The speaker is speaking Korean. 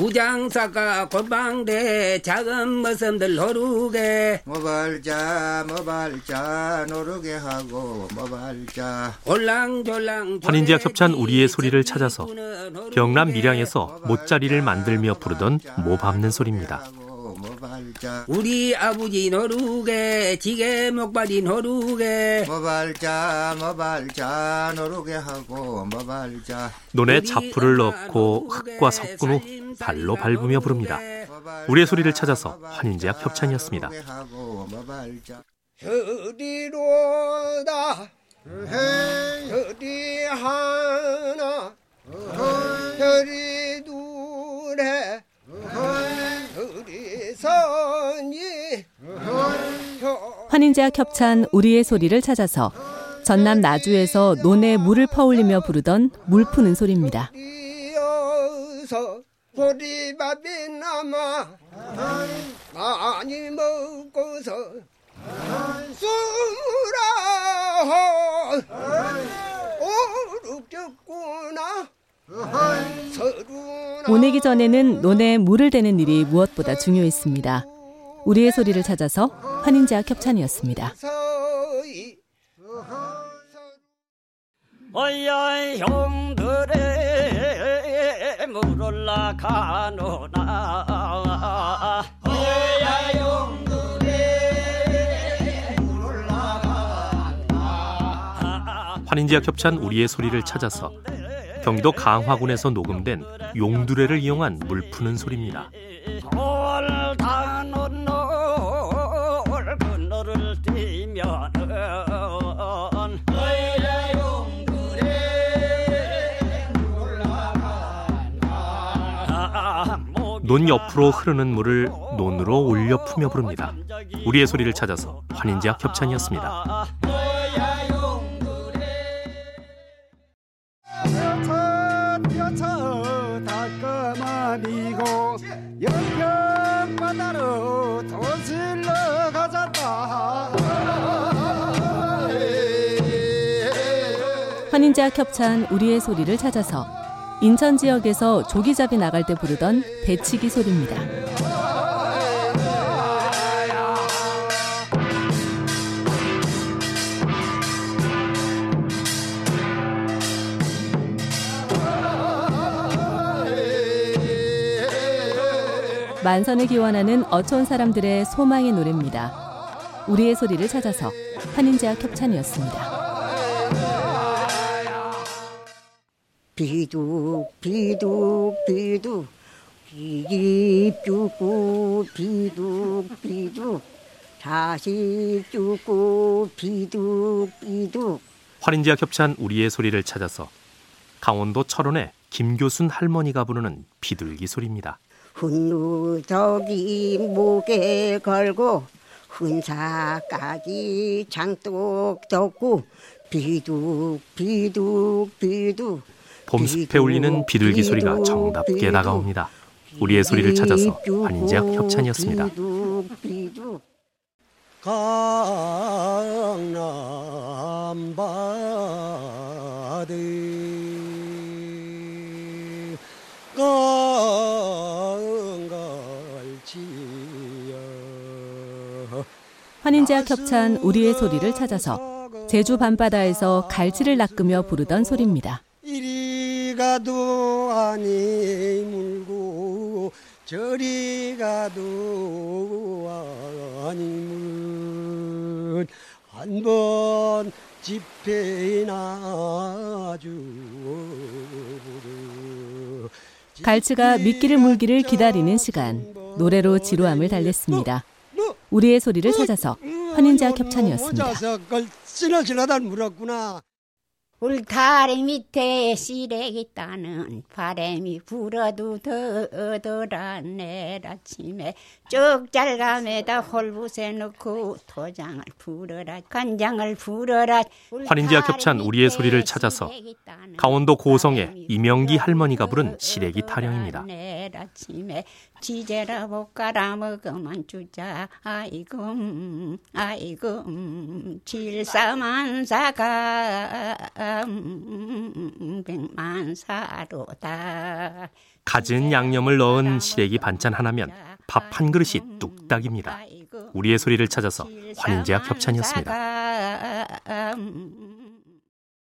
우장사가 골방대 작은 머슴들 노르게. 모발자 모발자 노르게 하고 모발자. 올랑졸랑 환인제와 협찬 우리의 소리를 찾아서 경남 밀양에서 못자리를 만들며 부르던 모 밟는 소리입니다. 모발자. 우리 아버지 노르게 지게 목발이 노르게. 모발자 모발자 노르게 하고 모발자. 논에 자풀을 넣고 흙과 섞은 후 발로 밟으며 부릅니다. 우리의 소리를 찾아서 환인제약 협찬이었습니다. 저리로다 환인제약 협찬 우리의 소리를 찾아서 전남 나주에서 논에 물을 퍼올리며 부르던 물 푸는 소리입니다. 보내기 전에는 논에 물을 대는 일이 무엇보다 중요했습니다. 우리의 소리를 찾아서 환인제약 협찬이었습니다. 어야 형들의 물 올라가노나 어야 환인제약 협찬 우리의 소리를 찾아서 경기도 강화군에서 녹음된 용두레를 이용한 물 푸는 소리입니다. 논 옆으로 흐르는 물을 논으로 올려 푸며 부릅니다. 우리의 소리를 찾아서 환인제약 협찬이었습니다. 환인제약 협찬 우리의 소리를 찾아서 인천 지역에서 조기잡이 나갈 때 부르던 배치기 소리입니다. 만선을 기원하는 어촌 사람들의 소망의 노래입니다. 우리의 소리를 찾아서 환인제약 협찬이었습니다. 비둑 비둑 비둑 비깁 죽고 비둑 비둑 자식 죽고 비둑 비둑 환인제약 협찬 우리의 소리를 찾아서 강원도 철원의 김교순 할머니가 부르는 비둘기 소리입니다. 훈누덕이 목에 걸고 훈사까지 장독 덮고 비둑 비둑 비둑 봄숲에 울리는 비둘기 소리가 정답게 다가옵니다. 우리의 소리를 찾아서 환인제약 협찬이었습니다. 비둑 비둑 강남 바들 강갈치여 환인제약 협찬 우리의 소리를 찾아서 제주 밤바다에서 갈치를 낚으며 부르던 소리입니다. 가도 아니 물고 저리 가도 아니 물 한번 집회 나 주 갈치가 미끼를 물기를 기다리는 시간 노래로 지루함을 달랬습니다. 우리의 소리를 찾아서 환인제약 협찬이었습니다. 울타리 밑에 시래기 따는 바람이 불어도 더더란 내일 아침에 쭉 잘감에다 홀붓에 넣고 도장을 불어라 간장을 불어라 환인제약 협찬 우리의 소리를 찾아서 강원도 고성의 이명기 할머니가 부른 시래기 타령입니다. 지제라 볶아라 먹으면 주자 아이고 음, 아이고 음, 질사만사가 음, 백만사로다 갖은 양념을 넣은 시래기 반찬 하나면 밥 한 그릇이 뚝딱입니다. 우리의 소리를 찾아서 환인제약 협찬이었습니다. 음,